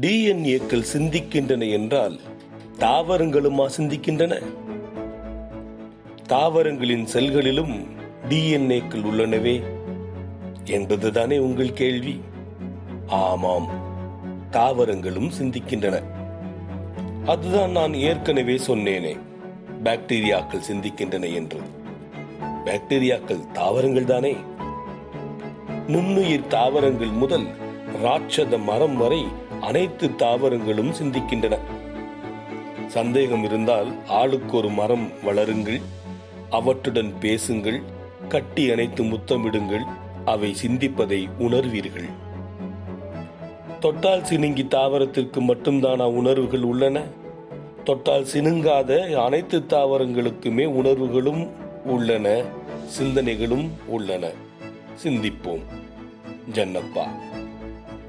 டிஎன்ஏக்கள் சிந்திக்கின்றன என்றால் தாவரங்களுமா சிந்திக்கின்றன? தாவரங்களின் செல்களிலும் டிஎன்ஏக்கள் உள்ளனவே என்பதுதானே உங்கள் கேள்வி? ஆமாம் தாவரங்களும் சிந்திக்கின்றன. அதுதான் நான் ஏற்கனவே சொன்னேனே பாக்டீரியாக்கள் சிந்திக்கின்றன என்று பாக்டீரியாக்கள் தாவரங்கள் தானே? நுண்ணுயிர் தாவரங்கள் முதல் ராட்சத மரம் வரை அனைத்து தாவரங்களும் சிந்திக்கின்றன. சந்தேகம் இருந்தால் ஆளுக்கு ஒரு மரம் வளருங்கள் அவற்றுடன் பேசுங்கள் கட்டி அணைத்து முத்தமிடுங்கள் அவை சிந்திப்பதை உணர்வீர்கள். தொட்டால் சினுங்கி தாவரத்திற்கு மட்டும்தானா உணர்வுகள் உள்ளன? தொட்டால் சினுங்காத அனைத்து தாவரங்களுக்குமே உணர்வுகளும் உள்ளன சிந்தனைகளும் உள்ளன. சிந்திப்போம். ஜன்னப்பா.